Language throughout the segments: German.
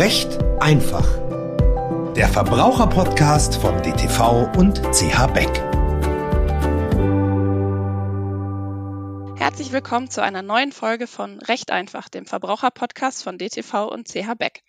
Recht einfach. Der Verbraucherpodcast von DTV und CH Beck. Herzlich willkommen zu einer neuen Folge von Recht einfach, dem Verbraucherpodcast von DTV und CH Beck.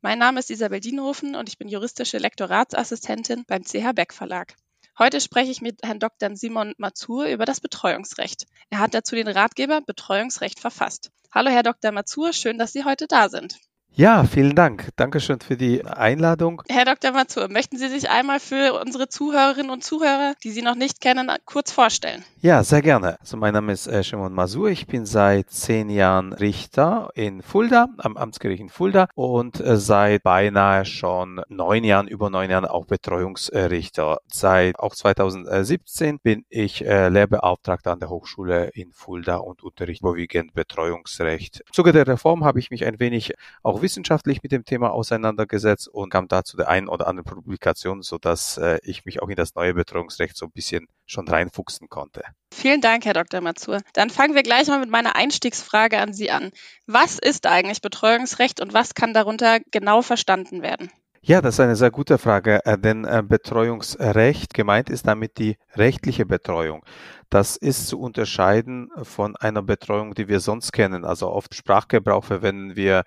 Mein Name ist Isabel Dienhofen und ich bin juristische Lektoratsassistentin beim CH Beck Verlag. Heute spreche ich mit Herrn Dr. Simon Mazur über das Betreuungsrecht. Er hat dazu den Ratgeber Betreuungsrecht verfasst. Hallo, Herr Dr. Mazur, schön, dass Sie heute da sind. Ja, vielen Dank. Dankeschön für die Einladung. Herr Dr. Mazur, möchten Sie sich einmal für unsere Zuhörerinnen und Zuhörer, die Sie noch nicht kennen, kurz vorstellen? Ja, sehr gerne. Also mein Name ist äh, Shimon Mazur. Ich bin seit zehn Jahren Richter in Fulda, am Amtsgericht in Fulda und äh, seit beinahe schon neun Jahren, über neun Jahren auch Betreuungsrichter. Seit auch 2017 bin ich äh, Lehrbeauftragter an der Hochschule in Fulda und unterrichte überwiegend Betreuungsrecht. Im Zuge der Reform habe ich mich ein wenig auch wissenschaftlich mit dem Thema auseinandergesetzt und kam dazu der einen oder anderen Publikation, so dass äh, ich mich auch in das neue Betreuungsrecht so ein bisschen schon reinfuchsen konnte. Vielen Dank, Herr Dr. Mazur. Dann fangen wir gleich mal mit meiner Einstiegsfrage an Sie an. Was ist eigentlich Betreuungsrecht und was kann darunter genau verstanden werden? Ja, das ist eine sehr gute Frage, äh, denn äh, Betreuungsrecht gemeint ist damit die rechtliche Betreuung. Das ist zu unterscheiden von einer Betreuung, die wir sonst kennen. Also oft Sprachgebrauch verwenden wir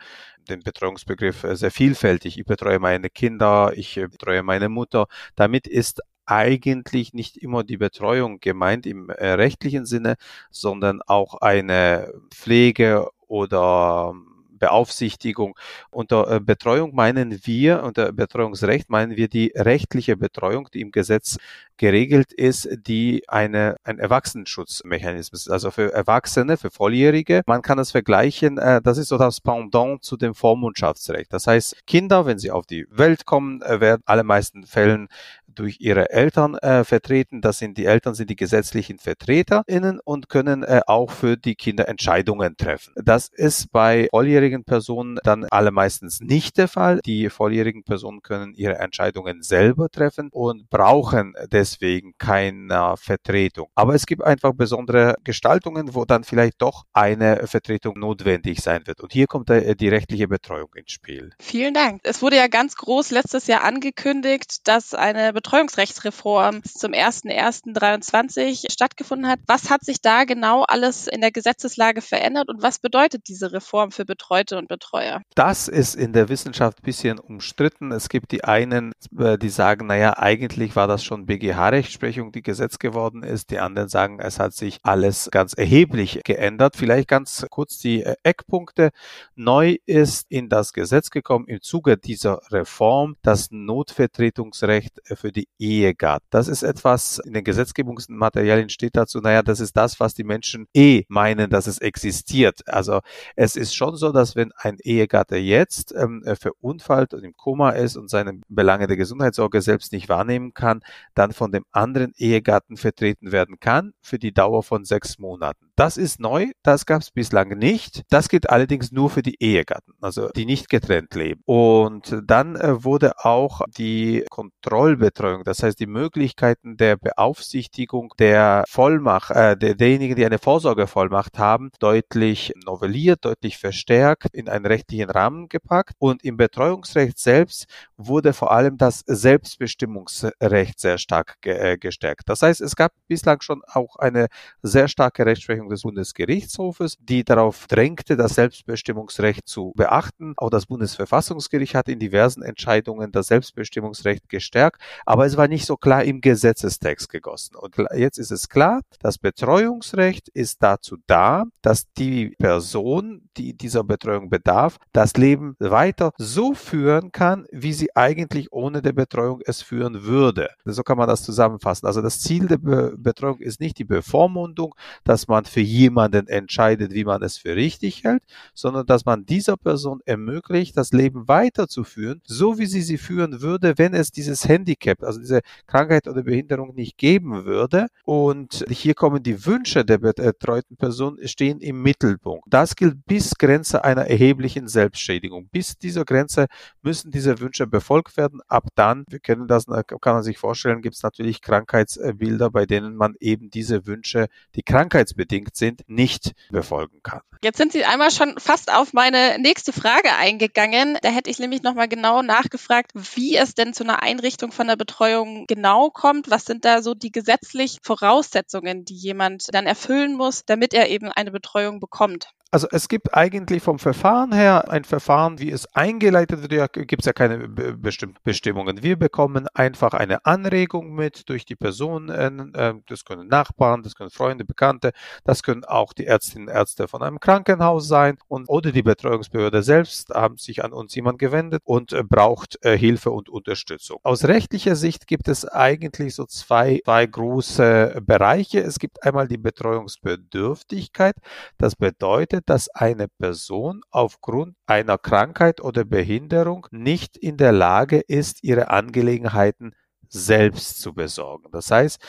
den Betreuungsbegriff äh, sehr vielfältig. Ich betreue meine Kinder, ich betreue meine Mutter. Damit ist eigentlich nicht immer die Betreuung gemeint im rechtlichen Sinne, sondern auch eine Pflege oder Beaufsichtigung. Unter äh, Betreuung meinen wir, unter Betreuungsrecht meinen wir die rechtliche Betreuung, die im Gesetz geregelt ist, die eine, ein Erwachsenenschutzmechanismus ist, also für Erwachsene, für Volljährige. Man kann es vergleichen, äh, das ist so das Pendant zu dem Vormundschaftsrecht. Das heißt, Kinder, wenn sie auf die Welt kommen, äh, werden allermeisten Fällen durch ihre Eltern äh, vertreten. Das sind die Eltern sind die gesetzlichen VertreterInnen und können äh, auch für die Kinder Entscheidungen treffen. Das ist bei volljährigen Personen dann allermeistens nicht der Fall. Die volljährigen Personen können ihre Entscheidungen selber treffen und brauchen deswegen keine Vertretung. Aber es gibt einfach besondere Gestaltungen, wo dann vielleicht doch eine Vertretung notwendig sein wird. Und hier kommt äh, die rechtliche Betreuung ins Spiel. Vielen Dank. Es wurde ja ganz groß letztes Jahr angekündigt, dass eine Betreuungsrechtsreform zum 01.01.23 stattgefunden hat. Was hat sich da genau alles in der Gesetzeslage verändert und was bedeutet diese Reform für Betreute und Betreuer? Das ist in der Wissenschaft ein bisschen umstritten. Es gibt die einen, äh, die sagen, naja, eigentlich war das schon BGH-Rechtsprechung, die Gesetz geworden ist. Die anderen sagen, es hat sich alles ganz erheblich geändert. Vielleicht ganz kurz die äh, Eckpunkte. Neu ist in das Gesetz gekommen im Zuge dieser Reform das Notvertretungsrecht für für die Ehegatten. Das ist etwas, in den Gesetzgebungsmaterialien steht dazu, naja, das ist das, was die Menschen eh meinen, dass es existiert. Also es ist schon so, dass wenn ein Ehegatte jetzt ähm, verunfallt und im Koma ist und seine Belange der Gesundheitssorge selbst nicht wahrnehmen kann, dann von dem anderen Ehegatten vertreten werden kann für die Dauer von sechs Monaten. Das ist neu, das gab es bislang nicht. Das gilt allerdings nur für die Ehegatten, also die nicht getrennt leben. Und dann äh, wurde auch die Kontrollbetreuung, das heißt die Möglichkeiten der Beaufsichtigung der Vollmacht, äh, der, derjenigen, die eine Vorsorgevollmacht haben, deutlich novelliert, deutlich verstärkt, in einen rechtlichen Rahmen gepackt. Und im Betreuungsrecht selbst wurde vor allem das Selbstbestimmungsrecht sehr stark ge äh, gestärkt. Das heißt, es gab bislang schon auch eine sehr starke Rechtsprechung Rechtsprechung des Bundesgerichtshofes, die darauf drängte, das Selbstbestimmungsrecht zu beachten. Auch das Bundesverfassungsgericht hat in diversen Entscheidungen das Selbstbestimmungsrecht gestärkt, aber es war nicht so klar im Gesetzestext gegossen. Und jetzt ist es klar, das Betreuungsrecht ist dazu da, dass die Person, die dieser Betreuung bedarf, das Leben weiter so führen kann, wie sie eigentlich ohne der Betreuung es führen würde. So kann man das zusammenfassen. Also das Ziel der Be Betreuung ist nicht die Bevormundung, dass man für jemanden entscheidet, wie man es für richtig hält, sondern dass man dieser Person ermöglicht, das Leben weiterzuführen, so wie sie sie führen würde, wenn es dieses Handicap, also diese Krankheit oder Behinderung nicht geben würde. Und hier kommen die Wünsche der betreuten Person stehen im Mittelpunkt. Das gilt bis Grenze einer erheblichen Selbstschädigung. Bis dieser Grenze müssen diese Wünsche befolgt werden. Ab dann, wir kennen das, kann man sich vorstellen, gibt es natürlich Krankheitsbilder, bei denen man eben diese Wünsche, die krankheitsbedingt sind, nicht befolgen kann. Jetzt sind Sie einmal schon fast auf meine nächste Frage eingegangen. Da hätte ich nämlich nochmal genau nachgefragt, wie es denn zu einer Einrichtung von der Betreuung genau kommt. Was sind da so die gesetzlichen Voraussetzungen, die jemand dann erfüllen muss, damit er eben eine Betreuung bekommt? Also es gibt eigentlich vom Verfahren her ein Verfahren, wie es eingeleitet wird, ja, gibt es ja keine bestimmten Bestimmungen. Wir bekommen einfach eine Anregung mit durch die Person. Äh, das können Nachbarn, das können Freunde, Bekannte, das können auch die Ärztinnen und Ärzte von einem Krankenhaus sein und oder die Betreuungsbehörde selbst haben sich an uns jemand gewendet und äh, braucht äh, Hilfe und Unterstützung. Aus rechtlicher Sicht gibt es eigentlich so zwei, zwei große Bereiche. Es gibt einmal die Betreuungsbedürftigkeit. Das bedeutet, dass eine Person aufgrund einer Krankheit oder Behinderung nicht in der Lage ist, ihre Angelegenheiten selbst zu besorgen. Das heißt,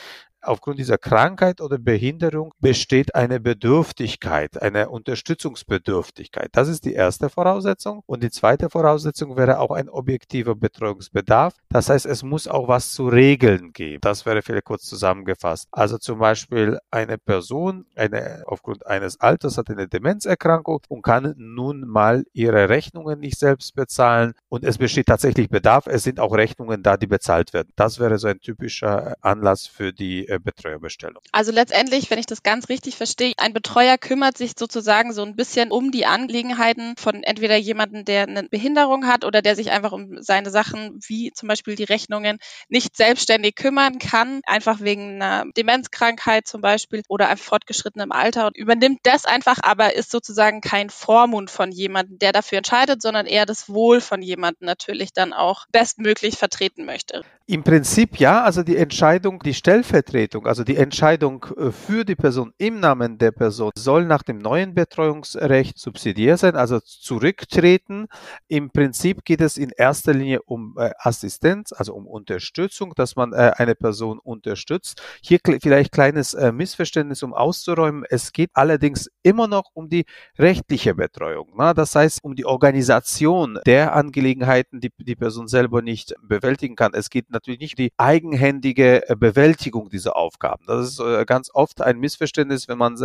aufgrund dieser Krankheit oder Behinderung besteht eine Bedürftigkeit, eine Unterstützungsbedürftigkeit. Das ist die erste Voraussetzung. Und die zweite Voraussetzung wäre auch ein objektiver Betreuungsbedarf. Das heißt, es muss auch was zu regeln geben. Das wäre vielleicht kurz zusammengefasst. Also zum Beispiel eine Person, eine, aufgrund eines Alters hat eine Demenzerkrankung und kann nun mal ihre Rechnungen nicht selbst bezahlen. Und es besteht tatsächlich Bedarf. Es sind auch Rechnungen da, die bezahlt werden. Das wäre so ein typischer Anlass für die äh, Betreuerbestellung. Also letztendlich, wenn ich das ganz richtig verstehe, ein Betreuer kümmert sich sozusagen so ein bisschen um die Angelegenheiten von entweder jemanden, der eine Behinderung hat oder der sich einfach um seine Sachen, wie zum Beispiel die Rechnungen, nicht selbstständig kümmern kann, einfach wegen einer Demenzkrankheit zum Beispiel oder einem fortgeschrittenen Alter und übernimmt das einfach, aber ist sozusagen kein Vormund von jemandem, der dafür entscheidet, sondern eher das Wohl von jemandem natürlich dann auch bestmöglich vertreten möchte. Im Prinzip ja, also die Entscheidung, die Stellvertretung, also die Entscheidung äh, für die Person im Namen der Person soll nach dem neuen Betreuungsrecht subsidiär sein, also zurücktreten. Im Prinzip geht es in erster Linie um äh, Assistenz, also um Unterstützung, dass man äh, eine Person unterstützt. Hier vielleicht kleines Missverständnis, um auszuräumen. Es geht allerdings immer noch um die rechtliche Betreuung. Das heißt, um die Organisation der Angelegenheiten, die die Person selber nicht bewältigen kann. Es geht natürlich nicht die eigenhändige Bewältigung dieser Aufgaben. Das ist äh, ganz oft ein Missverständnis, wenn man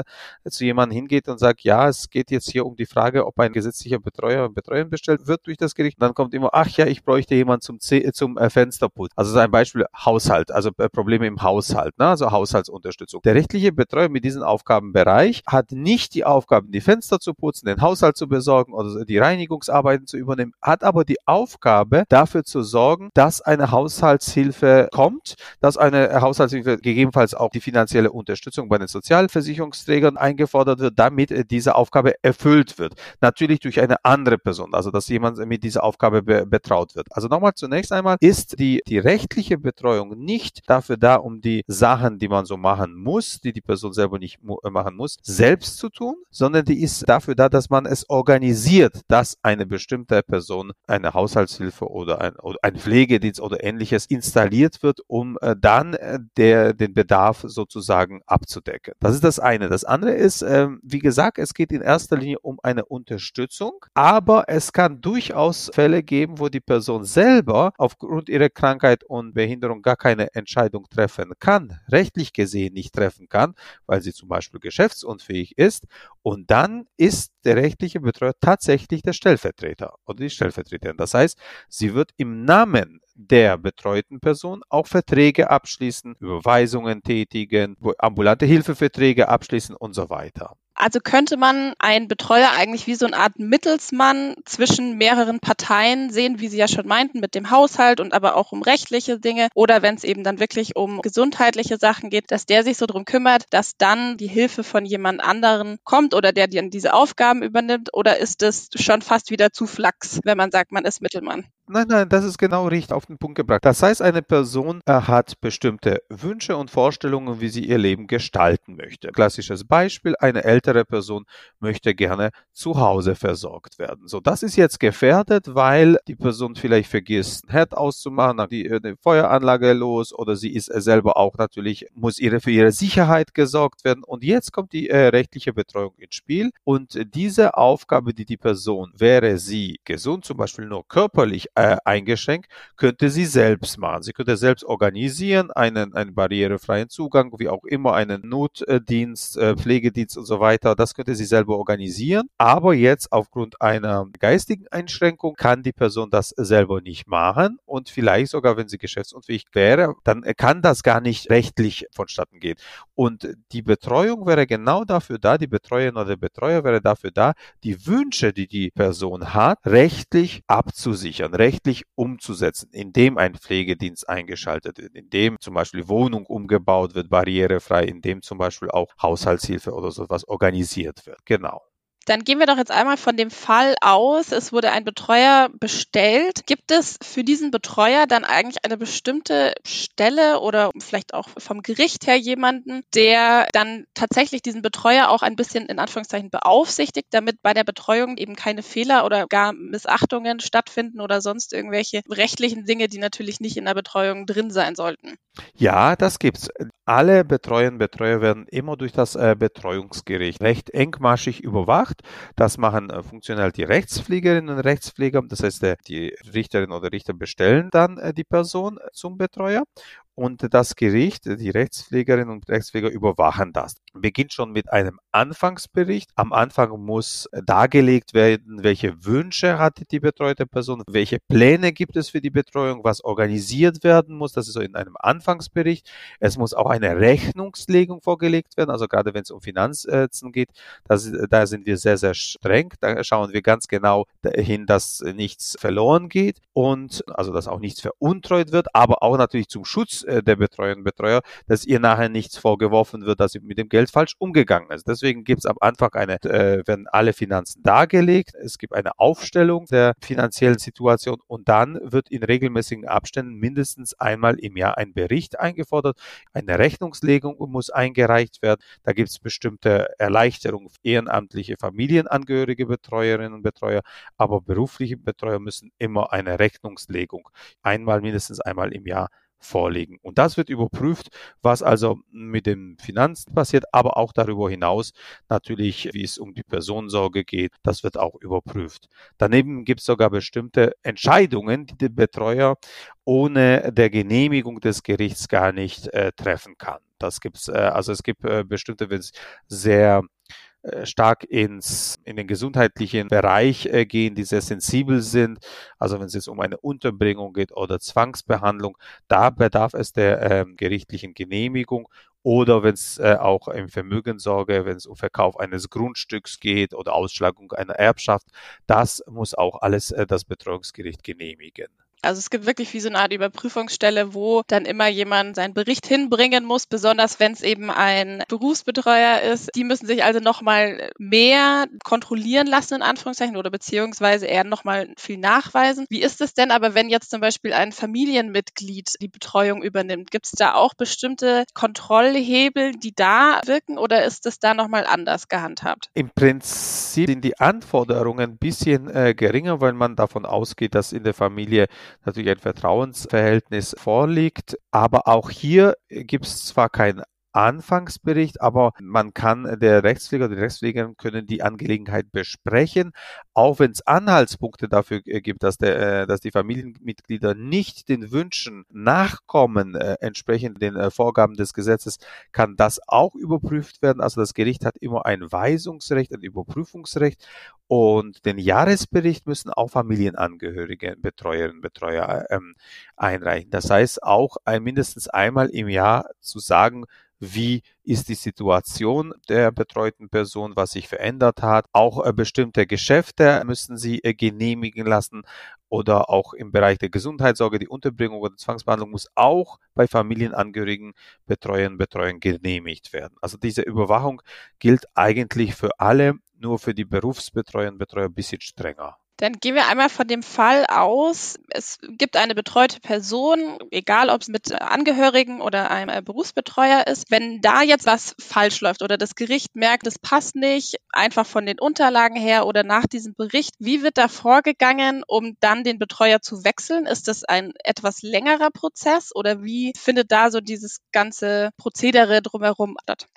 zu jemandem hingeht und sagt, ja, es geht jetzt hier um die Frage, ob ein gesetzlicher Betreuer und Betreuerin bestellt wird durch das Gericht. Und dann kommt immer, ach ja, ich bräuchte jemanden zum, C zum äh, Fensterputz. Also so ein Beispiel Haushalt, also Probleme im Haushalt, ne? also Haushaltsunterstützung. Der rechtliche Betreuer mit diesem Aufgabenbereich hat nicht die Aufgaben, die Fenster zu putzen, den Haushalt zu besorgen oder die Reinigungsarbeiten zu übernehmen, hat aber die Aufgabe, dafür zu sorgen, dass eine Haushalt Haushaltshilfe kommt, dass eine Haushaltshilfe gegebenenfalls auch die finanzielle Unterstützung bei den Sozialversicherungsträgern eingefordert wird, damit äh, diese Aufgabe erfüllt wird. Natürlich durch eine andere Person, also dass jemand mit dieser Aufgabe be betraut wird. Also nochmal zunächst einmal ist die, die rechtliche Betreuung nicht dafür da, um die Sachen, die man so machen muss, die die Person selber nicht äh, machen muss, selbst zu tun, sondern die ist dafür da, dass man es organisiert, dass eine bestimmte Person eine Haushaltshilfe oder ein, oder ein Pflegedienst oder ähnliches installiert wird, um äh, dann der, den Bedarf sozusagen abzudecken. Das ist das eine. Das andere ist, äh, wie gesagt, es geht in erster Linie um eine Unterstützung, aber es kann durchaus Fälle geben, wo die Person selber aufgrund ihrer Krankheit und Behinderung gar keine Entscheidung treffen kann, rechtlich gesehen nicht treffen kann, weil sie zum Beispiel geschäftsunfähig ist. Und dann ist der rechtliche Betreuer tatsächlich der Stellvertreter oder die Stellvertreterin. Das heißt, sie wird im Namen der betreuten Person auch Verträge abschließen, Überweisungen tätigen, ambulante Hilfeverträge abschließen und so weiter. Also könnte man einen Betreuer eigentlich wie so eine Art Mittelsmann zwischen mehreren Parteien sehen, wie Sie ja schon meinten, mit dem Haushalt und aber auch um rechtliche Dinge oder wenn es eben dann wirklich um gesundheitliche Sachen geht, dass der sich so drum kümmert, dass dann die Hilfe von jemand anderen kommt oder der dann diese Aufgaben übernimmt oder ist es schon fast wieder zu Flachs, wenn man sagt, man ist Mittelmann? Nein, nein, das ist genau richtig auf den Punkt gebracht. Das heißt, eine Person äh, hat bestimmte Wünsche und Vorstellungen, wie sie ihr Leben gestalten möchte. Klassisches Beispiel, eine ältere Person möchte gerne zu Hause versorgt werden. So, das ist jetzt gefährdet, weil die Person vielleicht vergisst, ein Herd auszumachen, die, äh, die Feueranlage los oder sie ist äh, selber auch natürlich, muss ihre, für ihre Sicherheit gesorgt werden. Und jetzt kommt die äh, rechtliche Betreuung ins Spiel und diese Aufgabe, die die Person, wäre sie gesund, zum Beispiel nur körperlich äh, eingeschränkt, könnte sie selbst machen. Sie könnte selbst organisieren, einen, einen barrierefreien Zugang, wie auch immer, einen Notdienst, äh, Pflegedienst und so weiter. Das könnte sie selber organisieren. Aber jetzt aufgrund einer geistigen Einschränkung kann die Person das selber nicht machen und vielleicht sogar, wenn sie geschäftsunfähig wäre, dann kann das gar nicht rechtlich vonstatten gehen. Und die Betreuung wäre genau dafür da, die Betreuerin oder der Betreuer wäre dafür da, die Wünsche, die die Person hat, rechtlich abzusichern, rechtlich umzusetzen, indem ein Pflegedienst eingeschaltet wird, indem zum Beispiel Wohnung umgebaut wird, barrierefrei, indem zum Beispiel auch Haushaltshilfe oder sowas organisiert wird. Genau. Dann gehen wir doch jetzt einmal von dem Fall aus, es wurde ein Betreuer bestellt. Gibt es für diesen Betreuer dann eigentlich eine bestimmte Stelle oder vielleicht auch vom Gericht her jemanden, der dann tatsächlich diesen Betreuer auch ein bisschen in Anführungszeichen beaufsichtigt, damit bei der Betreuung eben keine Fehler oder gar Missachtungen stattfinden oder sonst irgendwelche rechtlichen Dinge, die natürlich nicht in der Betreuung drin sein sollten? Ja, das gibt's. Alle Betreuerinnen und Betreuer werden immer durch das äh, Betreuungsgericht recht engmaschig überwacht. Das machen äh, funktional die Rechtspflegerinnen und Rechtspfleger. Das heißt, äh, die Richterin oder Richter bestellen dann äh, die Person zum Betreuer und das Gericht, die Rechtspflegerinnen und Rechtspfleger überwachen das. Beginnt schon mit einem Anfangsbericht. Am Anfang muss dargelegt werden, welche Wünsche hat die betreute Person, welche Pläne gibt es für die Betreuung, was organisiert werden muss. Das ist so in einem Anfangsbericht. Es muss auch eine Rechnungslegung vorgelegt werden. Also gerade wenn es um Finanzen geht, das, da sind wir sehr, sehr streng. Da schauen wir ganz genau hin, dass nichts verloren geht und also dass auch nichts veruntreut wird, aber auch natürlich zum Schutz äh, der Betreuerinnen und Betreuer, dass ihr nachher nichts vorgeworfen wird, dass sie mit dem Geld falsch umgegangen ist. Deswegen gibt es am Anfang eine, äh, werden alle Finanzen dargelegt, es gibt eine Aufstellung der finanziellen Situation und dann wird in regelmäßigen Abständen mindestens einmal im Jahr ein Bericht eingefordert, eine Rechnungslegung muss eingereicht werden, da gibt es bestimmte Erleichterungen für ehrenamtliche Familienangehörige Betreuerinnen und Betreuer, aber berufliche Betreuer müssen immer eine Rechnungslegung einmal mindestens einmal im Jahr vorlegen. Und das wird überprüft, was also mit den Finanzen passiert, aber auch darüber hinaus natürlich, wie es um die Personensorge geht, das wird auch überprüft. Daneben gibt es sogar bestimmte Entscheidungen, die der Betreuer ohne der Genehmigung des Gerichts gar nicht äh, treffen kann. Das gibt's, äh, also es gibt äh, bestimmte, wenn es sehr stark ins, in den gesundheitlichen Bereich äh, gehen, die sehr sensibel sind. Also wenn es jetzt um eine Unterbringung geht oder Zwangsbehandlung, da bedarf es der äh, gerichtlichen Genehmigung oder wenn es äh, auch im Vermögenssorge, wenn es um Verkauf eines Grundstücks geht oder Ausschlagung einer Erbschaft, das muss auch alles äh, das Betreuungsgericht genehmigen. Also es gibt wirklich wie so eine Art Überprüfungsstelle, wo dann immer jemand seinen Bericht hinbringen muss, besonders wenn es eben ein Berufsbetreuer ist. Die müssen sich also nochmal mehr kontrollieren lassen, in Anführungszeichen, oder beziehungsweise eher nochmal viel nachweisen. Wie ist es denn aber, wenn jetzt zum Beispiel ein Familienmitglied die Betreuung übernimmt? Gibt es da auch bestimmte Kontrollhebel, die da wirken oder ist es da nochmal anders gehandhabt? Im Prinzip sind die Anforderungen ein bisschen äh, geringer, weil man davon ausgeht, dass in der Familie natürlich ein Vertrauensverhältnis vorliegt. Aber auch hier gibt es zwar kein Anfangsbericht, aber man kann, der Rechtspfleger die Rechtspflegerin können die Angelegenheit besprechen, auch wenn es Anhaltspunkte dafür äh, gibt, dass, der, äh, dass die Familienmitglieder nicht den Wünschen nachkommen, äh, entsprechend den Vorgaben des Gesetzes, kann das auch überprüft werden. Also das Gericht hat immer ein Weisungsrecht, ein Überprüfungsrecht und den Jahresbericht müssen auch Familienangehörige, Betreuerinnen, Betreuer ähm, einreichen. Das heißt auch ein, mindestens einmal im Jahr zu sagen, wie ist die Situation der betreuten Person, was sich verändert hat. Auch äh, bestimmte Geschäfte müssen sie äh, genehmigen lassen oder auch im Bereich der Gesundheitssorge, die Unterbringung oder Zwangsbehandlung muss auch bei Familienangehörigen, Betreuern, Betreuern genehmigt werden. Also diese Überwachung gilt eigentlich für alle, nur für die Berufsbetreuer und Betreuer ein bisschen strenger. Dann gehen wir einmal von dem Fall aus, es gibt eine betreute Person, egal ob es mit Angehörigen oder einem äh, Berufsbetreuer ist. Wenn da jetzt was falsch läuft oder das Gericht merkt, es passt nicht, einfach von den Unterlagen her oder nach diesem Bericht, wie wird da vorgegangen, um dann den Betreuer zu wechseln? Ist das ein etwas längerer Prozess oder wie findet da so dieses ganze Prozedere drumherum statt?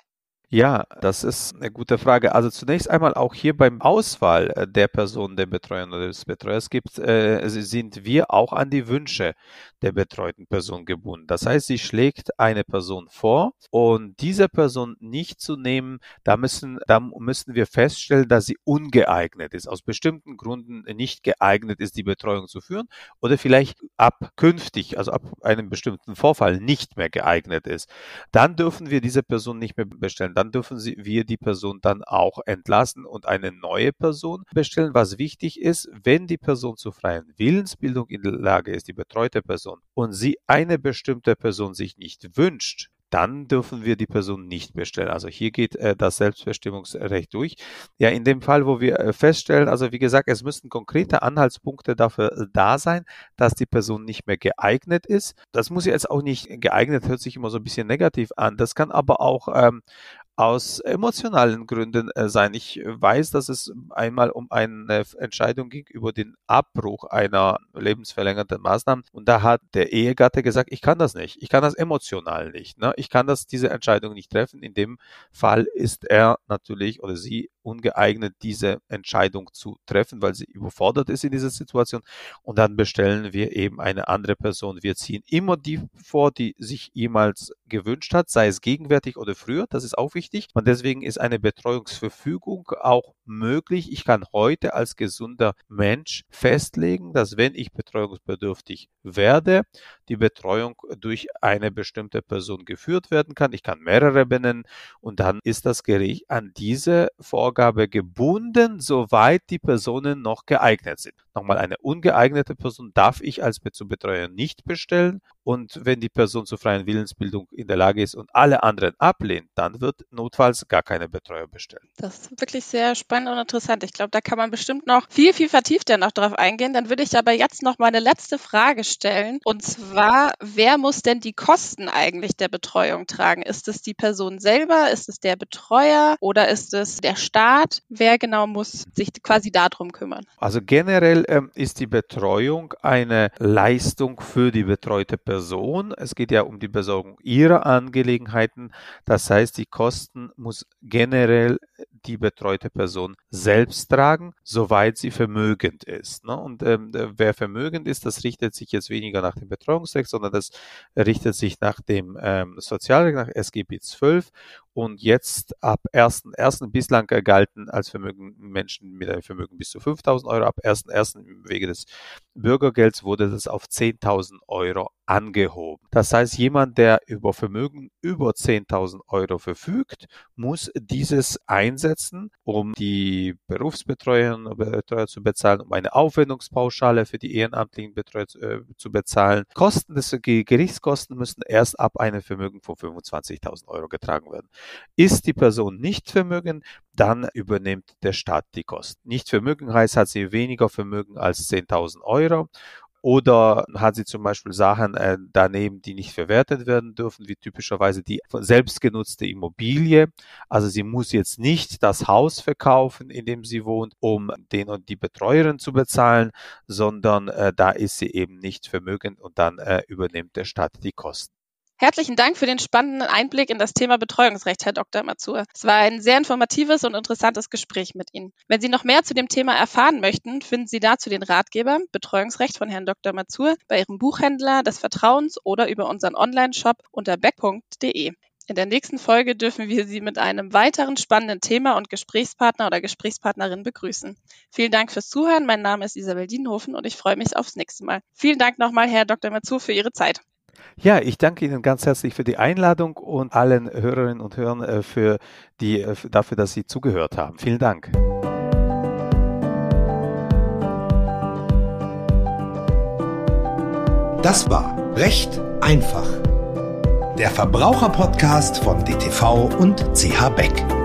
Ja, das ist eine gute Frage. Also zunächst einmal auch hier beim Auswahl äh, der Person, der Betreuer oder des Betreuers gibt, äh, sind wir auch an die Wünsche der betreuten Person gebunden. Das heißt, sie schlägt eine Person vor und diese Person nicht zu nehmen, da müssen, da müssen wir feststellen, dass sie ungeeignet ist, aus bestimmten Gründen nicht geeignet ist, die Betreuung zu führen oder vielleicht ab künftig, also ab einem bestimmten Vorfall nicht mehr geeignet ist. Dann dürfen wir diese Person nicht mehr bestellen dann dürfen Sie, wir die Person dann auch entlassen und eine neue Person bestellen. Was wichtig ist, wenn die Person zur freien Willensbildung in der Lage ist, die betreute Person, und sie eine bestimmte Person sich nicht wünscht, dann dürfen wir die Person nicht bestellen. Also hier geht äh, das Selbstbestimmungsrecht durch. Ja, in dem Fall, wo wir äh, feststellen, also wie gesagt, es müssten konkrete Anhaltspunkte dafür äh, da sein, dass die Person nicht mehr geeignet ist. Das muss jetzt auch nicht geeignet, hört sich immer so ein bisschen negativ an. Das kann aber auch ähm, aus emotionalen Gründen äh, sein. Ich weiß, dass es einmal um eine Entscheidung ging über den Abbruch einer lebensverlängernden Maßnahme und da hat der Ehegatte gesagt, ich kann das nicht, ich kann das emotional nicht, ne? ich kann das diese Entscheidung nicht treffen. In dem Fall ist er natürlich oder sie ungeeignet, diese Entscheidung zu treffen, weil sie überfordert ist in dieser Situation. Und dann bestellen wir eben eine andere Person. Wir ziehen immer die vor, die sich jemals gewünscht hat, sei es gegenwärtig oder früher. Das ist auch wichtig. Und deswegen ist eine Betreuungsverfügung auch möglich. Ich kann heute als gesunder Mensch festlegen, dass wenn ich betreuungsbedürftig werde, die Betreuung durch eine bestimmte Person geführt werden kann. Ich kann mehrere benennen und dann ist das Gericht an diese Vorgabe gebunden, soweit die Personen noch geeignet sind. Nochmal, eine ungeeignete Person darf ich als Betreuer nicht bestellen und wenn die Person zur freien Willensbildung in der Lage ist und alle anderen ablehnt, dann wird notfalls gar keine Betreuer bestellt. Das ist wirklich sehr spannend und interessant. Ich glaube, da kann man bestimmt noch viel, viel vertiefter noch drauf eingehen. Dann würde ich aber jetzt noch meine letzte Frage stellen. Und zwar, wer muss denn die Kosten eigentlich der Betreuung tragen? Ist es die Person selber? Ist es der Betreuer? Oder ist es der Staat? Wer genau muss sich quasi darum kümmern? Also generell ähm, ist die Betreuung eine Leistung für die betreute Person. Person. Es geht ja um die Besorgung ihrer Angelegenheiten. Das heißt, die Kosten muss generell die betreute Person selbst tragen, soweit sie vermögend ist. Ne? Und ähm, wer vermögend ist, das richtet sich jetzt weniger nach dem Betreuungsrecht, sondern das richtet sich nach dem ähm, Sozialrecht, nach SGB 12 und jetzt ab 1.1. bislang galten als Vermögen Menschen mit einem Vermögen bis zu 5.000 Euro. Ab 1.1. im Wege des Bürgergelds wurde das auf 10.000 Euro angehoben. Das heißt, jemand, der über Vermögen über 10.000 Euro verfügt, muss dieses einsetzen, um die Berufsbetreuerinnen und Betreuer zu bezahlen, um eine Aufwendungspauschale für die ehrenamtlichen Betreuer äh, zu bezahlen. Kosten des Gerichtskosten müssen erst ab einem Vermögen von 25.000 Euro getragen werden. Ist die Person nicht vermögen, dann übernimmt der Staat die Kosten. Nicht Vermögen heißt, hat sie weniger Vermögen als 10.000 Euro oder hat sie zum Beispiel Sachen äh, daneben, die nicht verwertet werden dürfen, wie typischerweise die selbstgenutzte Immobilie. Also sie muss jetzt nicht das Haus verkaufen, in dem sie wohnt, um den und die Betreuerin zu bezahlen, sondern äh, da ist sie eben nicht vermögend und dann äh, übernimmt der Staat die Kosten. Herzlichen Dank für den spannenden Einblick in das Thema Betreuungsrecht, Herr Dr. Mazur. Es war ein sehr informatives und interessantes Gespräch mit Ihnen. Wenn Sie noch mehr zu dem Thema erfahren möchten, finden Sie dazu den Ratgeber Betreuungsrecht von Herrn Dr. Mazur bei Ihrem Buchhändler des Vertrauens oder über unseren Online-Shop unter beck.de. In der nächsten Folge dürfen wir Sie mit einem weiteren spannenden Thema und Gesprächspartner oder Gesprächspartnerin begrüßen. Vielen Dank fürs Zuhören. Mein Name ist Isabel Dienhofen und ich freue mich aufs nächste Mal. Vielen Dank nochmal, Herr Dr. Mazur, für Ihre Zeit. Ja, ich danke Ihnen ganz herzlich für die Einladung und allen Hörerinnen und Hörern äh, für die, äh, dafür, dass Sie zugehört haben. Vielen Dank. Das war Recht einfach. Der Verbraucherpodcast von DTV und CH Beck.